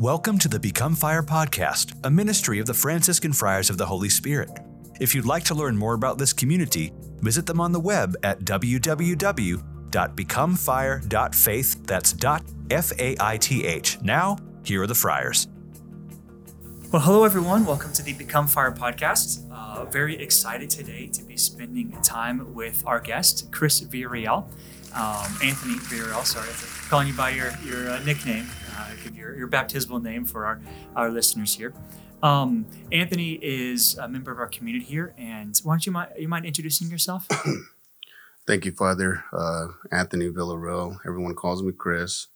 Welcome to the Become Fire podcast, a ministry of the Franciscan Friars of the Holy Spirit. If you'd like to learn more about this community, visit them on the web at www.becomefire.faith. That's dot F A I T H. Now, here are the friars. Well, hello everyone. Welcome to the Become Fire podcast. Uh, very excited today to be spending time with our guest, Chris Villarreal. Um, Anthony Villarreal, sorry, I'm calling you by your, your uh, nickname uh, give your, your baptismal name for our, our listeners here. Um, Anthony is a member of our community here, and why don't you mind, you mind introducing yourself? Thank you, Father. Uh, Anthony Villarreal. Everyone calls me Chris.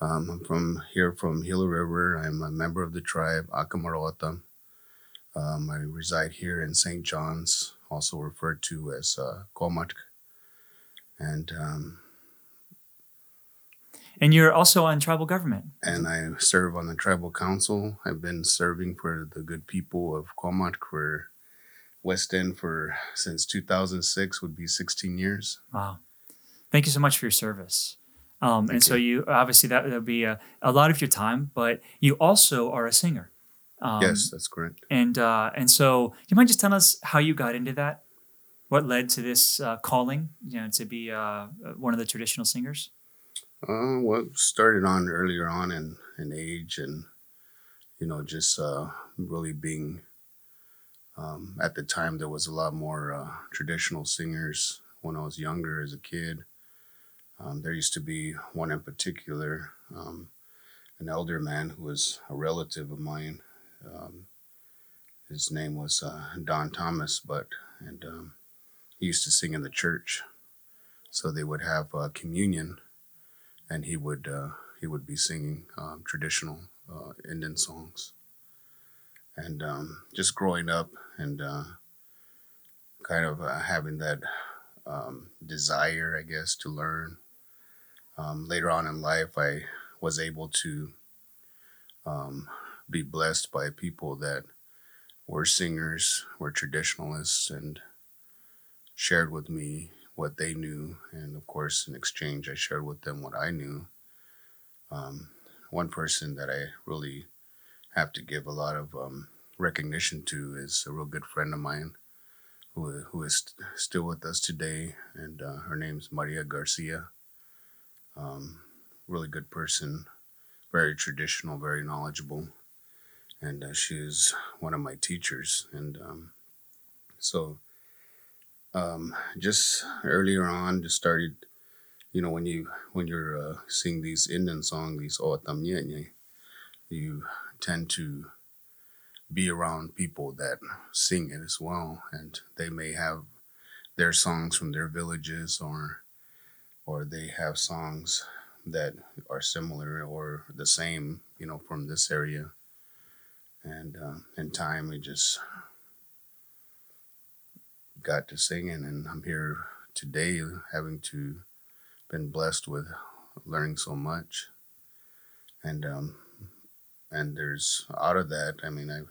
Um, I'm from here from Gila River. I'm a member of the tribe Akamarota. Um, I reside here in St. John's, also referred to as uh. And um, and you're also on tribal government. And I serve on the tribal council. I've been serving for the good people of Komatke for West End for since 2006 would be 16 years. Wow. Thank you so much for your service. Um, and so you obviously that would be a, a, lot of your time, but you also are a singer. Um, yes, that's correct. And uh, and so you might just tell us how you got into that, what led to this uh, calling, you know, to be uh, one of the traditional singers. Uh, well, started on earlier on in, in age and, you know, just uh, really being, um, at the time, there was a lot more uh, traditional singers when I was younger as a kid. Um, there used to be one in particular, um, an elder man who was a relative of mine. Um, his name was uh, Don Thomas, but, and um, he used to sing in the church. So they would have uh, communion and he would uh, he would be singing um, traditional uh, Indian songs. And um, just growing up and uh, kind of uh, having that um, desire, I guess, to learn. Um, later on in life, I was able to um, be blessed by people that were singers, were traditionalists, and shared with me what they knew, and of course, in exchange, I shared with them what I knew. Um, one person that I really have to give a lot of um, recognition to is a real good friend of mine who, who is st- still with us today, and uh, her name's Maria Garcia. Um, really good person, very traditional, very knowledgeable, and uh, she is one of my teachers. And um, so um, just earlier on, just started, you know, when you when you're uh, singing these Indian songs, these Otamnyenye, you tend to be around people that sing it as well, and they may have their songs from their villages, or or they have songs that are similar or the same, you know, from this area. And uh, in time, we just got to singing, and I'm here today having to been blessed with learning so much, and um, and there's out of that. I mean, I've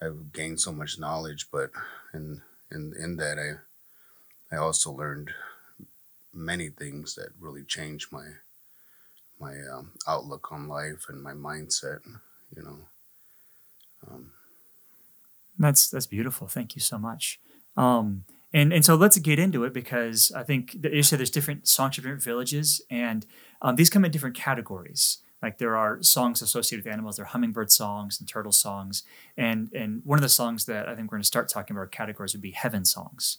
I've gained so much knowledge, but in in in that I I also learned many things that really changed my my um, outlook on life and my mindset. You know. Um, that's that's beautiful. Thank you so much. Um, and and so let's get into it because I think you said there's different songs for different villages, and um, these come in different categories. Like there are songs associated with animals, there are hummingbird songs and turtle songs, and and one of the songs that I think we're going to start talking about categories would be heaven songs.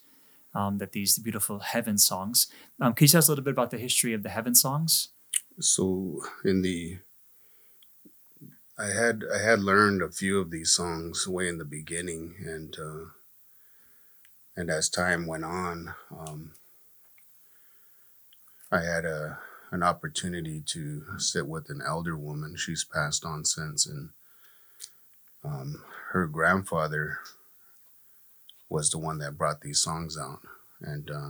Um, that these beautiful heaven songs. Um, can you tell us a little bit about the history of the heaven songs? So in the I had I had learned a few of these songs way in the beginning, and uh, and as time went on, um, I had a an opportunity to sit with an elder woman. She's passed on since, and um, her grandfather was the one that brought these songs out, and uh,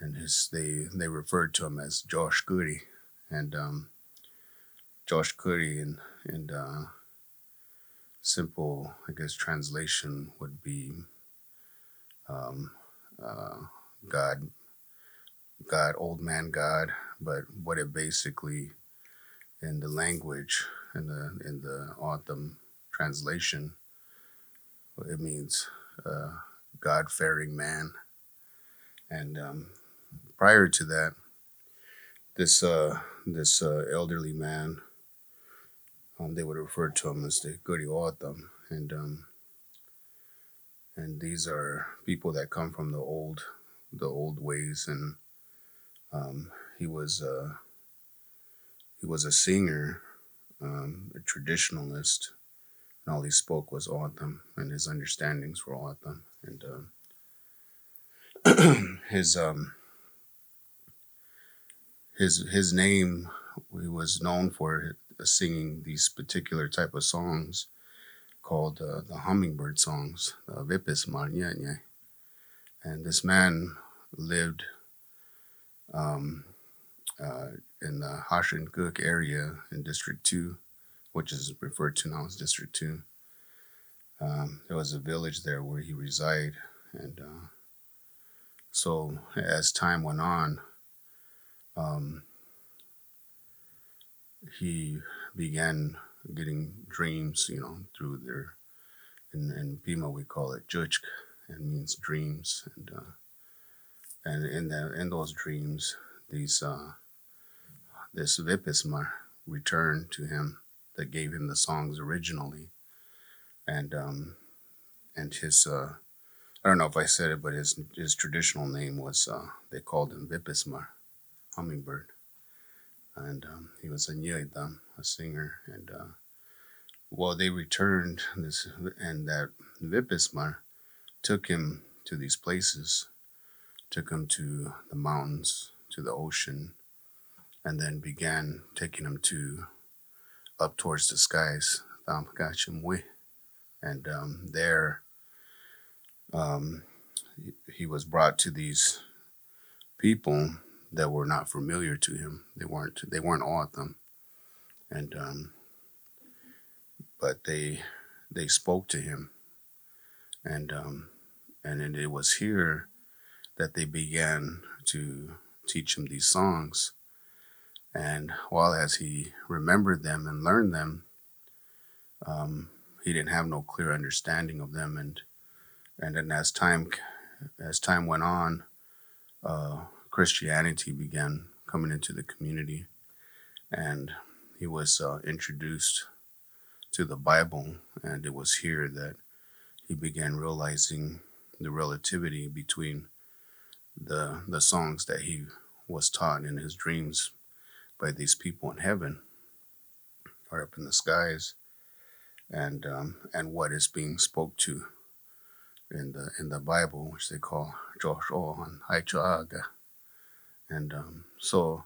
and his they they referred to him as Josh Goody, and um, Josh Goody, and and uh, simple I guess translation would be um, uh, God, God, old man God. But what it basically in the language in the in the O'odham translation, it means uh, God fearing man. And um, prior to that, this uh, this uh, elderly man, um, they would refer to him as the Guri Autumn, and um, and these are people that come from the old the old ways, and um, he was uh, he was a singer, um, a traditionalist, and all he spoke was O'odham, and his understandings were O'odham, and uh, his um, his his name he was known for singing these particular type of songs called uh, the hummingbird songs, uh, Vipis Marnyanye. And this man lived um, uh, in the Hashin area in District 2, which is referred to now as District 2. Um, there was a village there where he resided. And uh, so as time went on, um, he began getting dreams, you know, through their, in, in Pima we call it Juchk, and means dreams. And, uh, and in, the, in those dreams, these uh, this Vipisma returned to him that gave him the songs originally. And um, and his uh, I don't know if I said it, but his his traditional name was uh, they called him Vipisma, hummingbird. And um, he was a Nyeidam, a singer. And uh, well, they returned this, and that Vipismar took him to these places, took him to the mountains, to the ocean, and then began taking him to up towards the skies, and um, there um, he was brought to these people that were not familiar to him. They weren't they weren't all of them, and um, but they they spoke to him, and um, and it was here that they began to teach him these songs and while as he remembered them and learned them, um, he didn't have no clear understanding of them. And and then as time as time went on, uh, Christianity began coming into the community, and he was uh, introduced to the Bible. And it was here that he began realizing the relativity between the the songs that he was taught in his dreams by these people in heaven or up in the skies and um, and what is being spoke to in the in the Bible, which they call Joshua and Haichaga. And um, so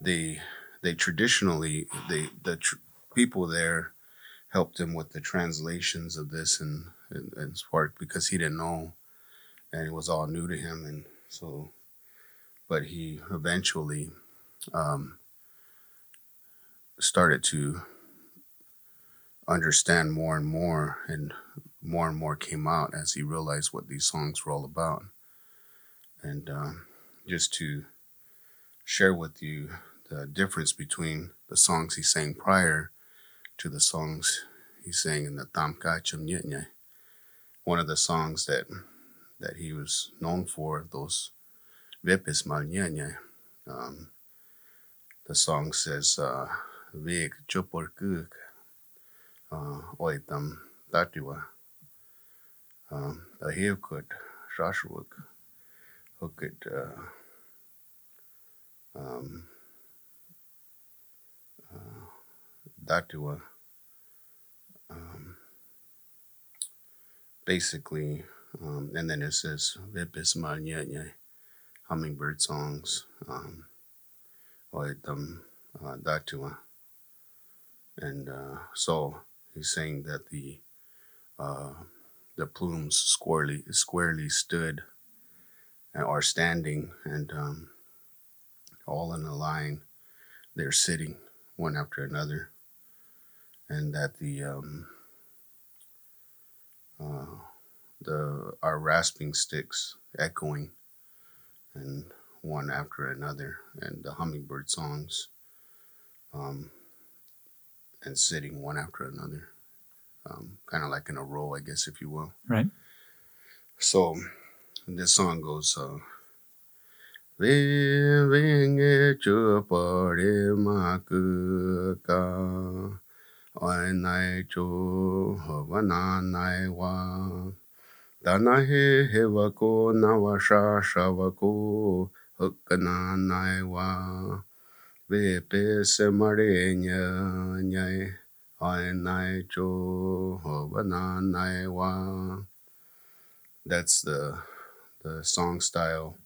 they they traditionally they the tr- people there helped him with the translations of this and and, and part because he didn't know and it was all new to him and so but he eventually um, started to understand more and more, and more and more came out as he realized what these songs were all about. And uh, just to share with you the difference between the songs he sang prior to the songs he sang in the Tamka Nyetnya. One of the songs that that he was known for, those Vipis Malnyanya. Um, the song says, uh, veg chopor kuk oitam tatiwa a hevkut shashwuk hukit um datiwa um, basically um, and then it says vipis hummingbird songs um oitam uh, datiwa and uh, so he's saying that the uh, the plumes squarely squarely stood are standing and um, all in a line. They're sitting one after another, and that the um, uh, the our rasping sticks echoing and one after another, and the hummingbird songs um, and sitting one after another, um, kind of like in a row, I guess, if you will. Right. So this song goes. Uh, Vinge chupare makka Oi nai chu hovana nai wa Dana he hewa ko nawa sha shawa ko Hukana nai wa Ve pe se mare nya nyai Oi nai chu hovana nai wa That's the the song style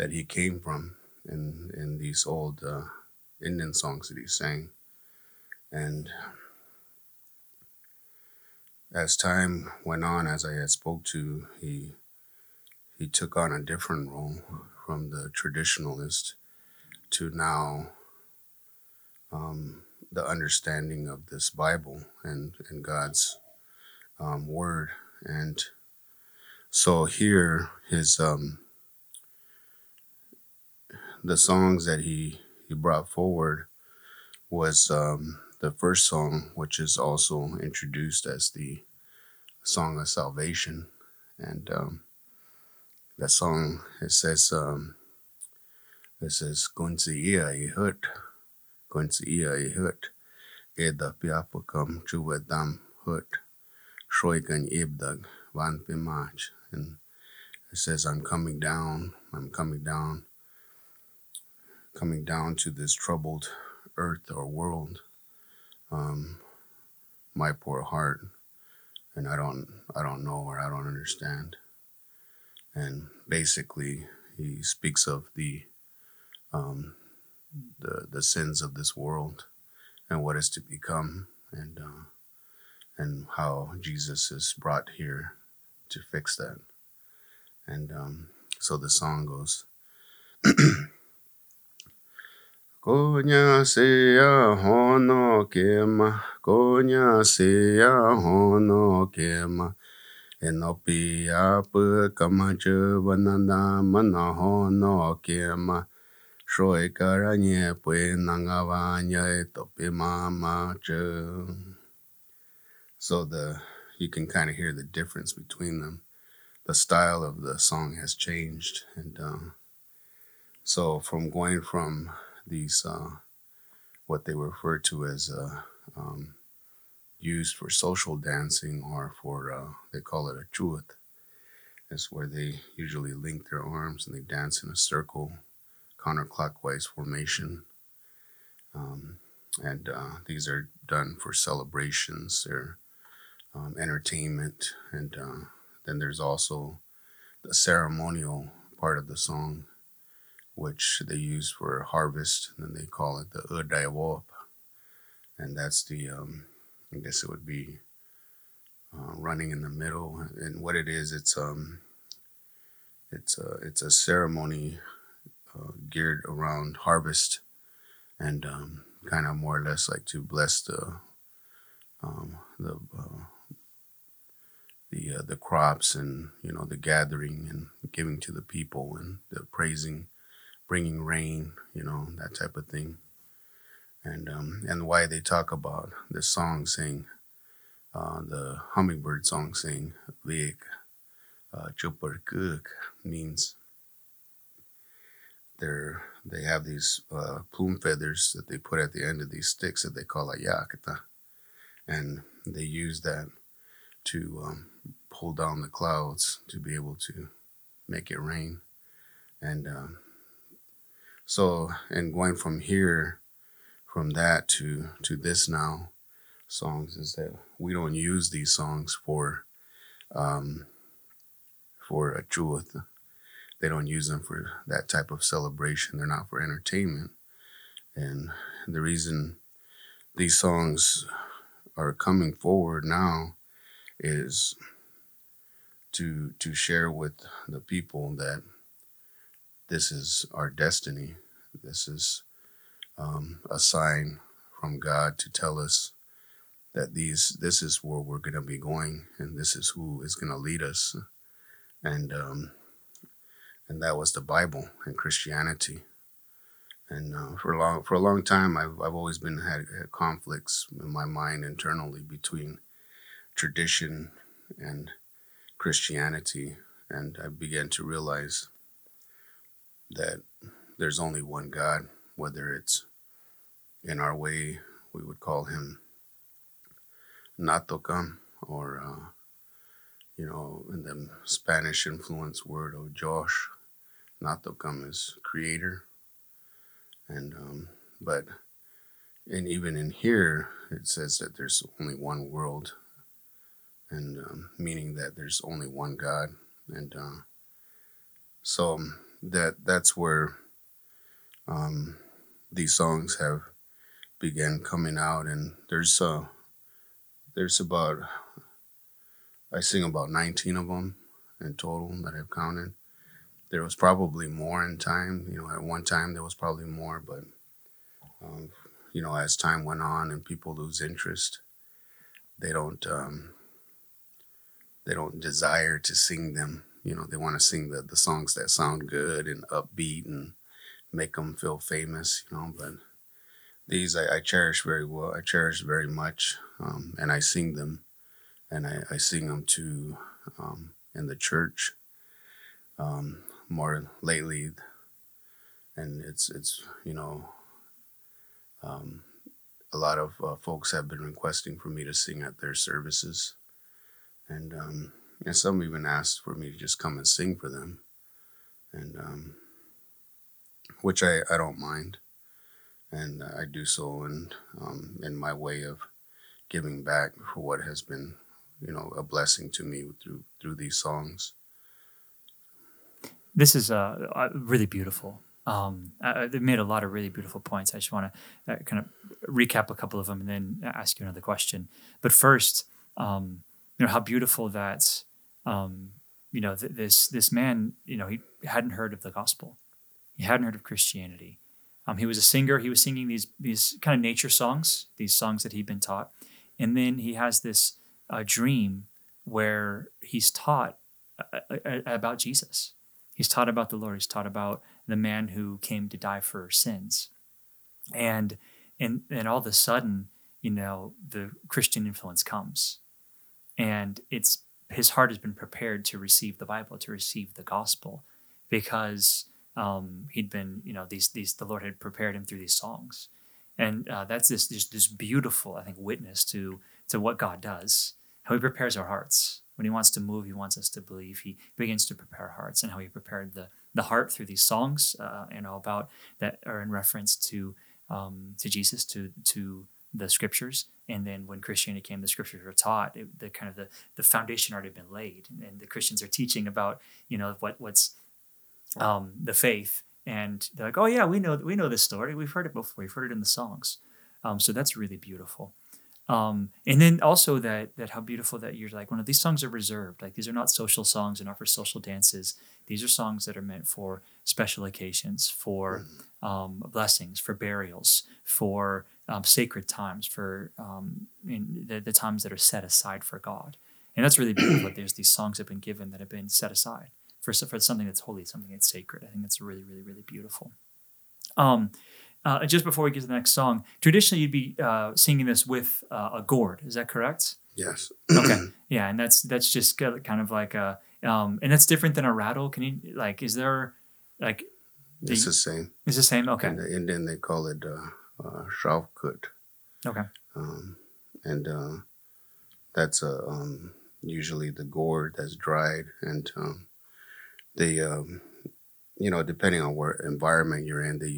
that he came from in in these old uh, Indian songs that he sang, and as time went on, as I had spoke to, he he took on a different role from the traditionalist to now um, the understanding of this Bible and and God's um, word, and so here his um, the songs that he he brought forward was um, the first song, which is also introduced as the song of salvation, and um, that song it says um, it says Gunsia i hut, Gunsia i hut, Eda piapakam chuvedam hut, Shroigan ibdag van pimach, and it says I'm coming down, I'm coming down coming down to this troubled earth or world, um, my poor heart, and I don't, I don't know or I don't understand. And basically, he speaks of the, um, the the sins of this world and what is to become, and uh, and how Jesus is brought here to fix that. And um, so the song goes. Konya seya hono kema, hono kema. Enopi apu kamachu vananda mana hono kema. Shoi karanye pue nangavanya etopi mama. So the you can kind of hear the difference between them. The style of the song has changed, and uh, so from going from these uh, what they refer to as uh, um, used for social dancing or for uh, they call it a chuat. It's where they usually link their arms and they dance in a circle, counterclockwise formation. Um, and uh, these are done for celebrations, they're um, entertainment, and uh, then there's also the ceremonial part of the song which they use for harvest, and they call it the Udayawop. And that's the, um, I guess it would be uh, running in the middle. And what it is, it's um, it's a it's a ceremony uh, geared around harvest, and um, kind of more or less like to bless the um, the uh, the uh, the crops and you know the gathering and giving to the people and the praising bringing rain, you know, that type of thing. And um, and why they talk about the song saying, uh, the hummingbird song saying, Vig, uh, Kuk means they're, they have these uh, plume feathers that they put at the end of these sticks that they call a yakata. And they use that to um, pull down the clouds to be able to make it rain. And um, so, and going from here, from that to to this now songs is that we don't use these songs for um, for a truth. They don't use them for that type of celebration. They're not for entertainment. And the reason these songs are coming forward now is to to share with the people that this is our destiny. This is um, a sign from God to tell us that these this is where we're going to be going, and this is who is going to lead us, and um, and that was the Bible and Christianity, and uh, for a long for a long time, I've I've always been had, had conflicts in my mind internally between tradition and Christianity, and I began to realize that there's only one God, whether it's in our way, we would call him Natokam, or, uh, you know, in the Spanish influence word of Josh, Natokam is creator. And, um, but, and even in here, it says that there's only one world, and um, meaning that there's only one God. And uh, so um, that that's where um, these songs have began coming out, and there's uh, there's about I sing about 19 of them in total that I've counted. There was probably more in time. You know, at one time there was probably more, but um, you know, as time went on and people lose interest, they don't um, they don't desire to sing them. You know, they want to sing the the songs that sound good and upbeat and make them feel famous. You know, but these I, I cherish very well. I cherish very much, um, and I sing them, and I, I sing them to um, in the church um, more lately, and it's it's you know um, a lot of uh, folks have been requesting for me to sing at their services, and um, and some even asked for me to just come and sing for them, and um, which I, I don't mind and I do so in um, in my way of giving back for what has been, you know, a blessing to me through through these songs. This is uh, really beautiful. Um, I, they made a lot of really beautiful points. I just want to uh, kind of recap a couple of them and then ask you another question. But first, um, you know how beautiful that um, you know th- this this man you know he hadn't heard of the gospel, he hadn't heard of Christianity, um, he was a singer. He was singing these these kind of nature songs, these songs that he'd been taught, and then he has this uh, dream where he's taught uh, uh, uh, about Jesus. He's taught about the Lord. He's taught about the man who came to die for sins, and and and all of a sudden, you know, the Christian influence comes, and it's his heart has been prepared to receive the Bible, to receive the gospel, because um, he'd been, you know, these these the Lord had prepared him through these songs, and uh, that's this, this this beautiful, I think, witness to to what God does, how He prepares our hearts. When He wants to move, He wants us to believe. He begins to prepare hearts, and how He prepared the the heart through these songs, uh, you know, about that are in reference to um, to Jesus, to to the scriptures, and then when Christianity came, the scriptures were taught. It, the kind of the the foundation already been laid, and the Christians are teaching about you know what what's um, the faith, and they're like, "Oh yeah, we know we know this story. We've heard it before. We've heard it in the songs." Um, so that's really beautiful. Um, and then also that that how beautiful that you're like, one of these songs are reserved. Like these are not social songs and not for social dances. These are songs that are meant for special occasions, for mm. um, blessings, for burials, for um, sacred times, for um, the, the times that are set aside for God. And that's really beautiful. There's these songs that have been given that have been set aside for, for something that's holy, something that's sacred. I think that's really, really, really beautiful. Um, uh, just before we get to the next song, traditionally you'd be uh, singing this with uh, a gourd. Is that correct? Yes. okay. Yeah, and that's that's just kind of like a, um, and that's different than a rattle. Can you like? Is there like? The, it's the same. It's the same. Okay. And, and then they call it uh, uh, Okay. Um, and uh, that's a um, usually the gourd that's dried and um, they um, you know depending on what environment you're in they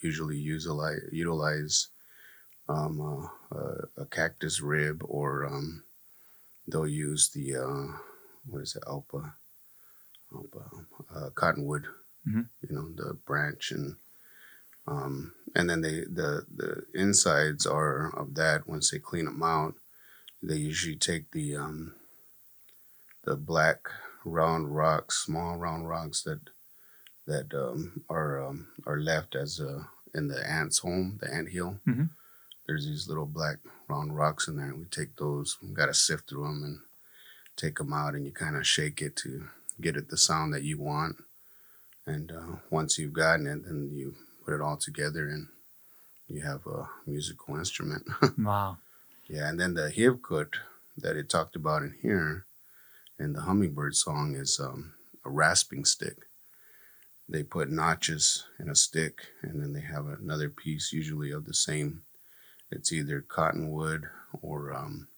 usually utilize utilize um, uh, a cactus rib or um, they'll use the uh, what is it alpa alpa uh, cottonwood mm-hmm. you know the branch and um, and then they the the insides are of that once they clean them out they usually take the um, the black round rocks, small round rocks that that um, are um, are left as a in the ant's home, the ant hill. Mm-hmm. There's these little black round rocks in there, and we take those. We got to sift through them and take them out, and you kind of shake it to get it the sound that you want. And uh, once you've gotten it, then you put it all together and you have a musical instrument. wow. Yeah, and then the hivkut that it talked about in here in the hummingbird song is um, a rasping stick. They put notches in a stick and then they have another piece, usually of the same. It's either cottonwood or um,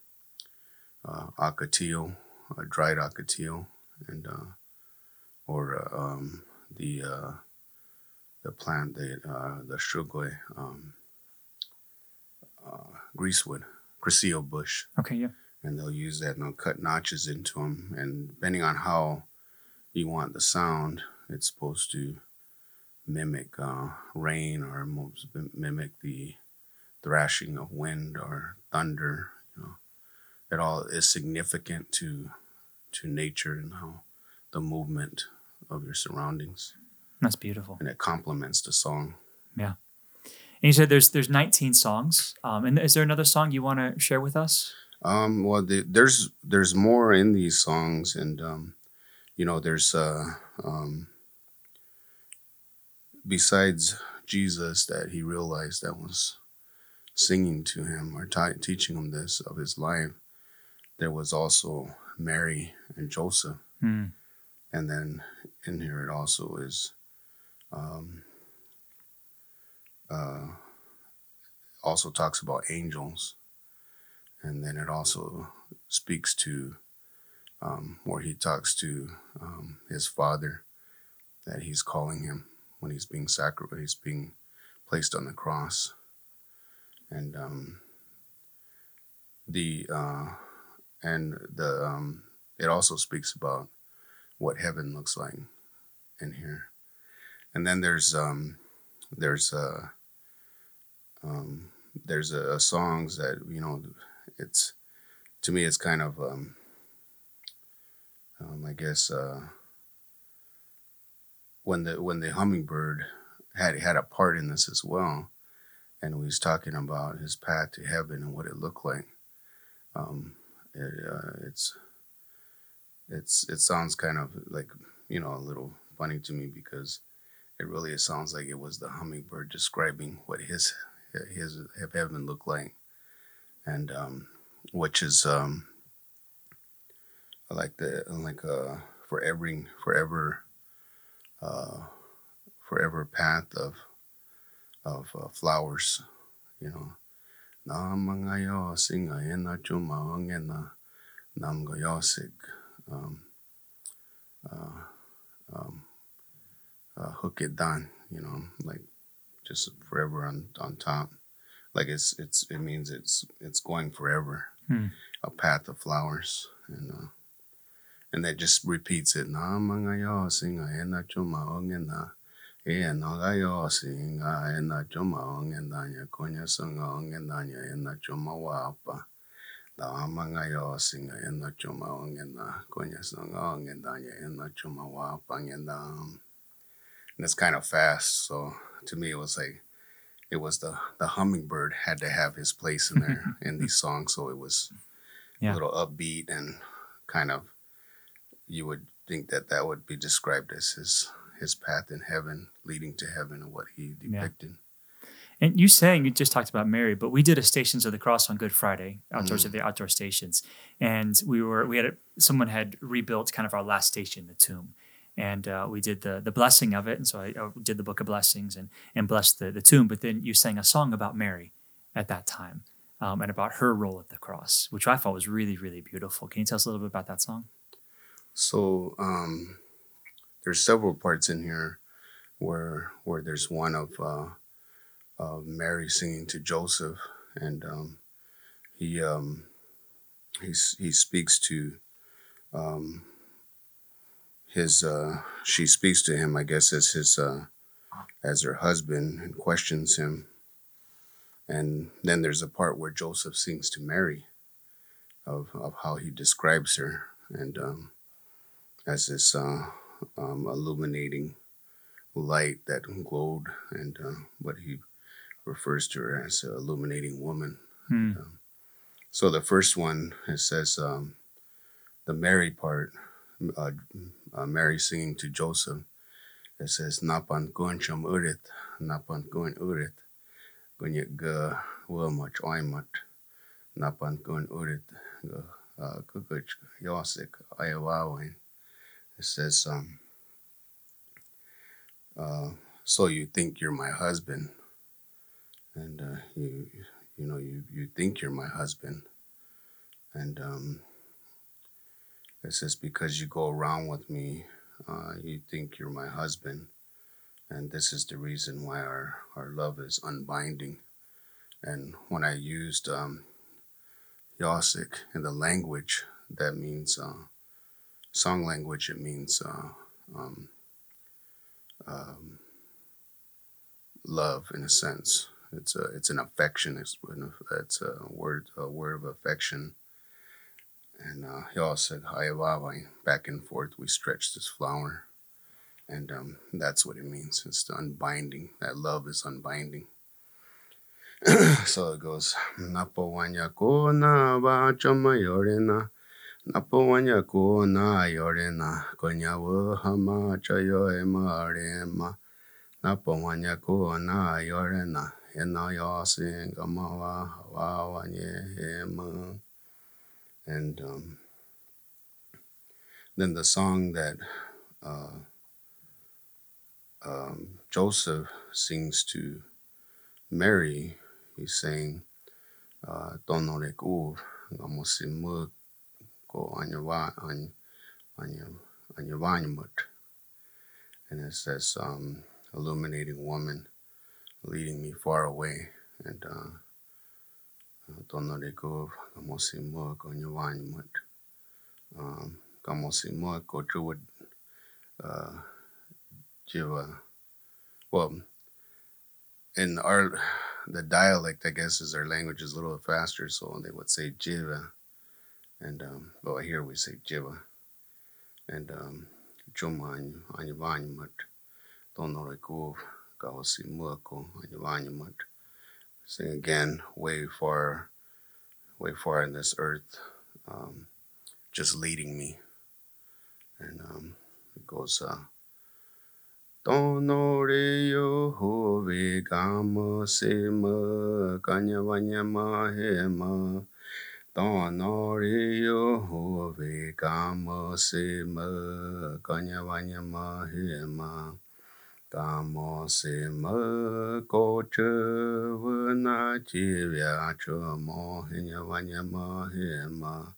uh, ocotillo, uh, dried ocotillo, and uh, or uh, um, the uh, the plant the uh, the shugwe um, uh, greasewood, creosote bush. Okay, yeah. And they'll use that and they'll cut notches into them, and depending on how you want the sound, it's supposed to mimic uh, rain or mimic the thrashing of wind or thunder. You know, it all is significant to to nature and how the movement of your surroundings. That's beautiful. And it complements the song. Yeah. And you said there's there's 19 songs. Um, and is there another song you want to share with us? Um, well, the, there's there's more in these songs, and um, you know, there's uh, um, besides Jesus that he realized that was singing to him or t- teaching him this of his life. There was also Mary and Joseph, mm. and then in here it also is um, uh, also talks about angels, and then it also speaks to um, where he talks to um, his father that he's calling him when he's being sacrificed, he's being placed on the cross, and um, the uh, and the um, it also speaks about what heaven looks like in here and then there's um, there's uh, um, there's a, a, songs that you know it's to me it's kind of um, um, I guess uh, when the when the hummingbird had had a part in this as well, and he was talking about his path to heaven and what it looked like. Um, it, uh, it's it's it sounds kind of like you know a little funny to me because it really it sounds like it was the hummingbird describing what his his heaven looked like, and um, which is um, like the like uh forever forever uh forever path of of uh, flowers, you know. Na mga yosing na chumang na. Um, uh, um, uh, hook it done, you know, like just forever on on top. Like it's it's it means it's it's going forever. Hmm. A path of flowers and uh, and that just repeats it. Na mga yo singa eh, ena chuma ongena. E na eh, ga yo singa eh, ena chuma ongena nya konya sanga ongena nya ena chuma wapa. Da mga yo singa ena chuma ongena konya sanga ongena nya ena chuma wapa ngenda. Um, and it's kind of fast. So to me, it was like it was the the hummingbird had to have his place in there in these songs. So it was yeah. a little upbeat and kind of you would think that that would be described as his his path in heaven, leading to heaven, and what he depicted. Yeah. And you saying you just talked about Mary, but we did a Stations of the Cross on Good Friday, outdoors mm. of the outdoor stations, and we were we had a, someone had rebuilt kind of our last station, the tomb, and uh, we did the the blessing of it. And so I, I, did the book of blessings and and blessed the, the tomb. But then you sang a song about Mary at that time um, and about her role at the cross, which I thought was really really beautiful. Can you tell us a little bit about that song? So um, there's several parts in here where where there's one of uh, of Mary singing to Joseph, and um, he um, he he speaks to um, his uh, she speaks to him, I guess, as his uh, as her husband and questions him. And then there's a part where Joseph sings to Mary of, of how he describes her and um, as this uh, um, illuminating light that glowed, and uh, what he refers to her as an illuminating woman. Hmm. And, um, so the first one it says um, the Mary part uh, uh, Mary singing to Joseph. It says, Napan goncham urit, napan kuin urit kunya ga wilmach oimat napan kuin urit ga kukuch yosik ayawawin. It says, um, uh, so you think you're my husband, and uh, you you know you you think you're my husband, and um, it says because you go around with me, uh, you think you're my husband, and this is the reason why our our love is unbinding. And when I used um, Yosik in the language, that means uh, song language. It means uh, um, um, love in a sense. It's a it's an affection. It's it's a word a word of affection. And uh, he also said "Hayawawai." Back and forth, we stretch this flower, and um, that's what it means. It's the unbinding. That love is unbinding. so it goes Napo wanya ko na ba chama yorena Napo wanya ko na yorena Konya wo hama chayo ema arema Napo wanya ko na yorena Ena yasin and um, then the song that uh, um, Joseph sings to Mary He's saying, Tonore kur, gamosimuk ko anyava anyavanyamut. And it says, um, illuminating woman leading me far away. And Tonore kur, gamosimuk anyavanyamut. Gamosimuk ko Druid Jiva. Well, in our the dialect, I guess, is our language is a little faster, so they would say jiva, and um, well, here we say jiva, and um, chuma anyavanyamut, tonorekuv gawasi muako anyavanyamut. Sing again, way far, way far in this earth, um, just leading me, and um, it goes. Uh, Tonore yo hove gama sema kanya vanyama hema. Tonore yo hove gama sema kanya vanyama hema. Gama sema kocha vana chivya chamo hinya vanyama hema.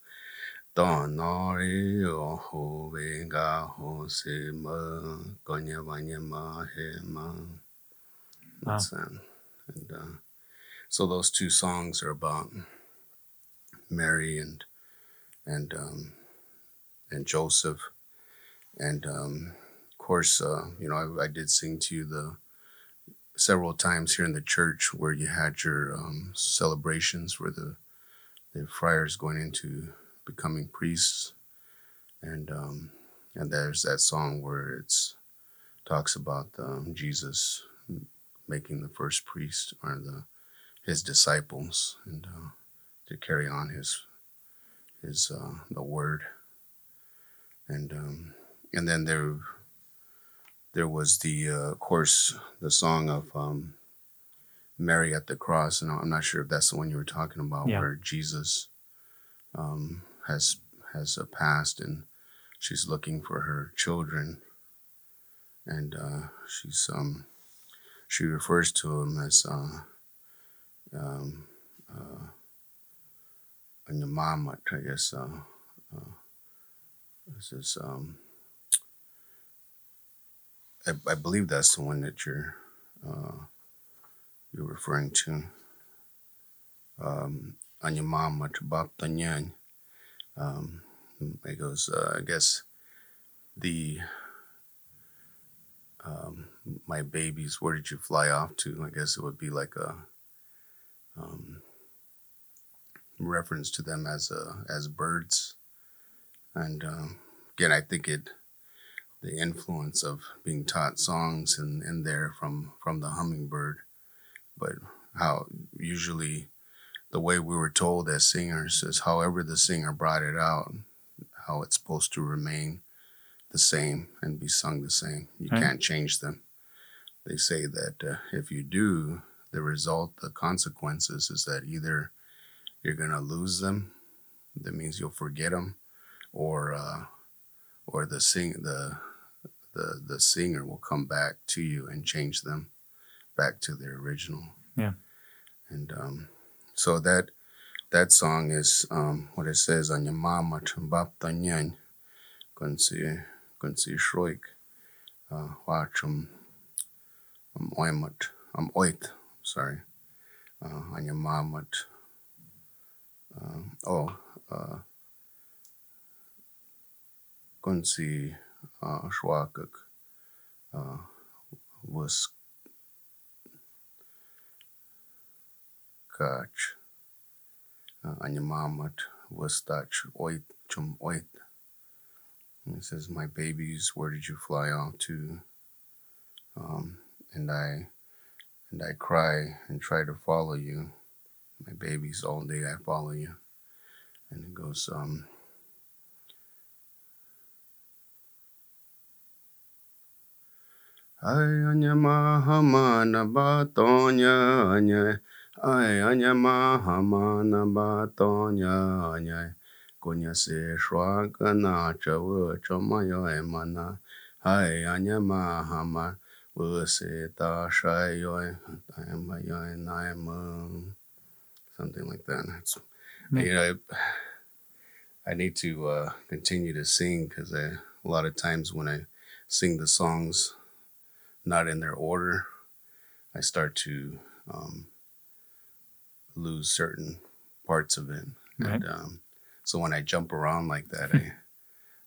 Donori oho venga hosema konya vanyama hema. That's um, and uh, so those two songs are about Mary and and um, and Joseph, and um, course, uh, you know, I, I, did sing to you the several times here in the church where you had your um, celebrations where the the friars going into becoming priests, and um, and there's that song where it's talks about um, Jesus making the first priest or the his disciples and uh, to carry on his his uh, the word. And um, and then there there was the uh, of course the song of um, Mary at the cross and I'm not sure if that's the one you were talking about yeah. where Jesus um, has has uh, passed, and she's looking for her children, and uh, she's um, she refers to him as uh, um, uh, I guess. Uh, uh, this is um, I, I believe that's the one that you're uh, you're referring to. Um, Anyamama Tabap Tanyan. Um, it goes, uh, I guess, the um, my babies. Where did you fly off to? I guess it would be like a um, reference to them as a, as birds. And um, again, I think it the influence of being taught songs in, in there from from the hummingbird, but how usually the way we were told as singers is however the singer brought it out, how it's supposed to remain the same and be sung the same. You can't change them. they say that uh, if you do, the result, the consequences is that either you're gonna lose them, that means you'll forget them, or uh, or the sing the the the singer will come back to you and change them back to their original. Yeah. And um, so that that song is um, what it says on your mama chumbap tanyan kunsi kunsi shroik wachum um oimat um oit sorry uh, on your mama uh, oh uh, kunsi uh, uh, was kach Anyamamat Wastach Oit Chum Oit. It says, My babies, where did you fly off to? Um, and I and I cry and try to follow you. My babies, all day I follow you. And it goes, um, Ay anyamaha na batonya anya. Ai anya ma ha ma na ba to nya nya ko nya se shwa ka na cha wo cho ma yo e ma na ai anya ma ha ma wo se ta sha yo e ai ma yo e na e ma something like that. It's, you know, I, I need to uh, continue to sing because a lot of times when I sing the songs not in their order, I start to um, lose certain parts of it. Right. And um, so when I jump around like that, I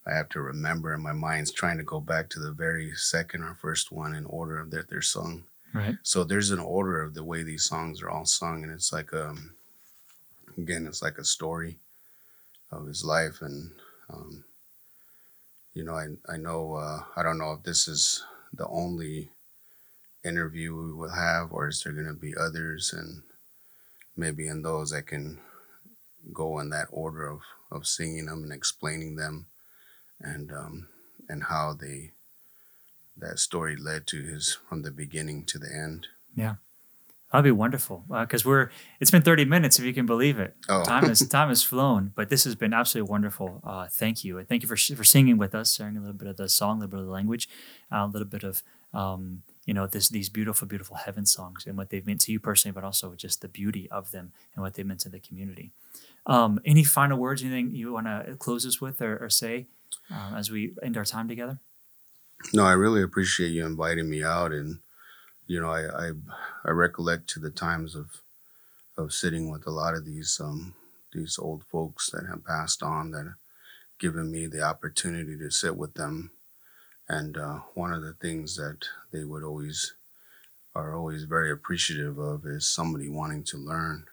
I have to remember, and my mind's trying to go back to the very second or first one in order of that they're sung. Right. So there's an order of the way these songs are all sung, and it's like um, again, it's like a story of his life, and um, you know, I I know uh, I don't know if this is the only interview we will have, or is there going to be others, and maybe in those I can go in that order of, of singing them and explaining them and um, and how they that story led to his from the beginning to the end. Yeah. That'd be wonderful because uh, we're. It's been thirty minutes, if you can believe it. Oh. time has time has flown, but this has been absolutely wonderful. Uh, thank you, and thank you for for singing with us, sharing a little bit of the song, a little bit of the language, uh, a little bit of um, you know this these beautiful beautiful heaven songs and what they've meant to you personally but also just the beauty of them and what they've meant to the community um, any final words anything you want to close us with or, or say um, as we end our time together no i really appreciate you inviting me out and you know i i, I recollect to the times of of sitting with a lot of these um these old folks that have passed on that have given me the opportunity to sit with them and uh, one of the things that they would always are always very appreciative of is somebody wanting to learn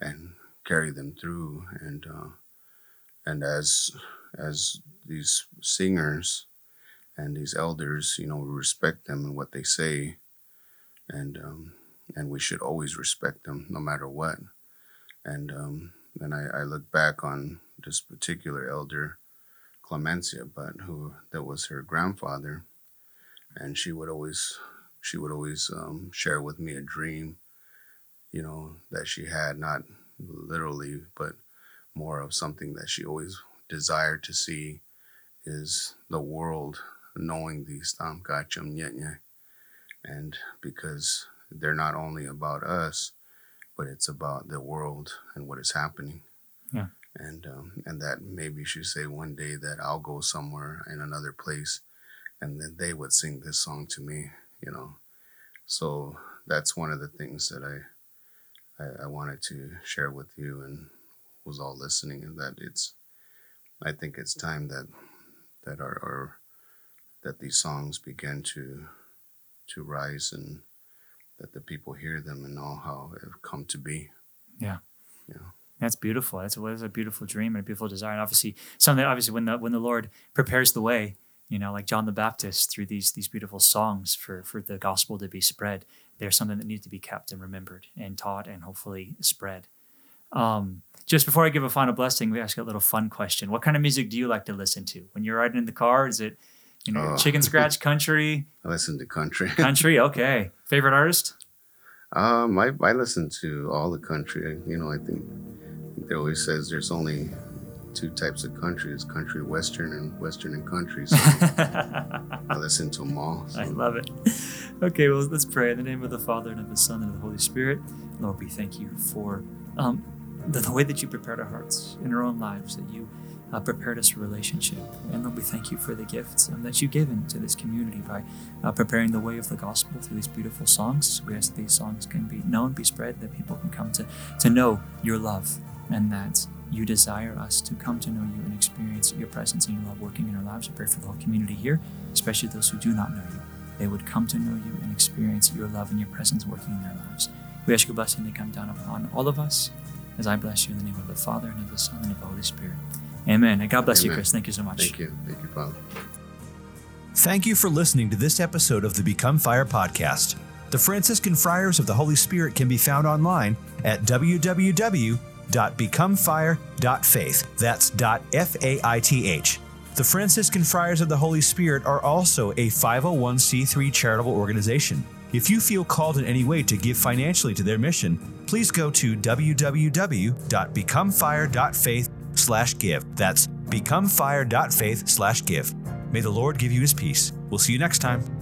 and carry them through. And uh, and as as these singers and these elders, you know, we respect them and what they say, and um, and we should always respect them no matter what. And um, and I, I look back on this particular elder Clemencia, but who that was her grandfather, and she would always she would always um, share with me a dream, you know, that she had not literally, but more of something that she always desired to see is the world knowing these Tam Kacham Nyetnya. And because they're not only about us, but it's about the world and what is happening. Yeah and um, and that maybe she say one day that I'll go somewhere in another place, and then they would sing this song to me, you know. So that's one of the things that I, I, I wanted to share with you and was all listening, and that it's, I think it's time that that our, our that these songs begin to to rise and that the people hear them and know how it've come to be. Yeah. Yeah. That's beautiful. That's a, that's a beautiful dream and a beautiful desire. And obviously, something obviously when the when the Lord prepares the way, you know, like John the Baptist through these these beautiful songs for for the gospel to be spread, there's something that needs to be kept and remembered and taught and hopefully spread. Um, just before I give a final blessing, we ask a little fun question. What kind of music do you like to listen to when you're riding in the car? Is it You know, oh. chicken scratch country. I listen to country. country, okay. Favorite artist? Um, I, I listen to all the country. You know, I think, I think they always says there's only two types of country: is country western and western and country. So I listen to them all. So. I love it. Okay, well, let's pray in the name of the Father and of the Son and of the Holy Spirit. Lord, we thank you for um, the, the way that you prepared our hearts in our own lives, that you uh, prepared us for relationship. And Lord, we thank you for the gifts um, that you've given to this community by uh, preparing the way of the gospel through these beautiful songs. We ask that these songs can be known, be spread, that people can come to, to know your love and that you desire us to come to know you and experience your presence and your love working in our lives. I pray for the whole community here, especially those who do not know you. They would come to know you and experience your love and your presence working in their lives. We ask your blessing to come down upon all of us as I bless you in the name of the Father and of the Son and of the Holy Spirit. Amen. And God bless Amen. you, Chris. Thank you so much. Thank you. Thank you, Father. Thank you for listening to this episode of the Become Fire podcast. The Franciscan Friars of the Holy Spirit can be found online at www.becomefire.faith. That's F A I T H. The Franciscan Friars of the Holy Spirit are also a 501c3 charitable organization. If you feel called in any way to give financially to their mission, please go to www.becomefire.faith slash give. That's becomefire.faith slash give. May the Lord give you his peace. We'll see you next time.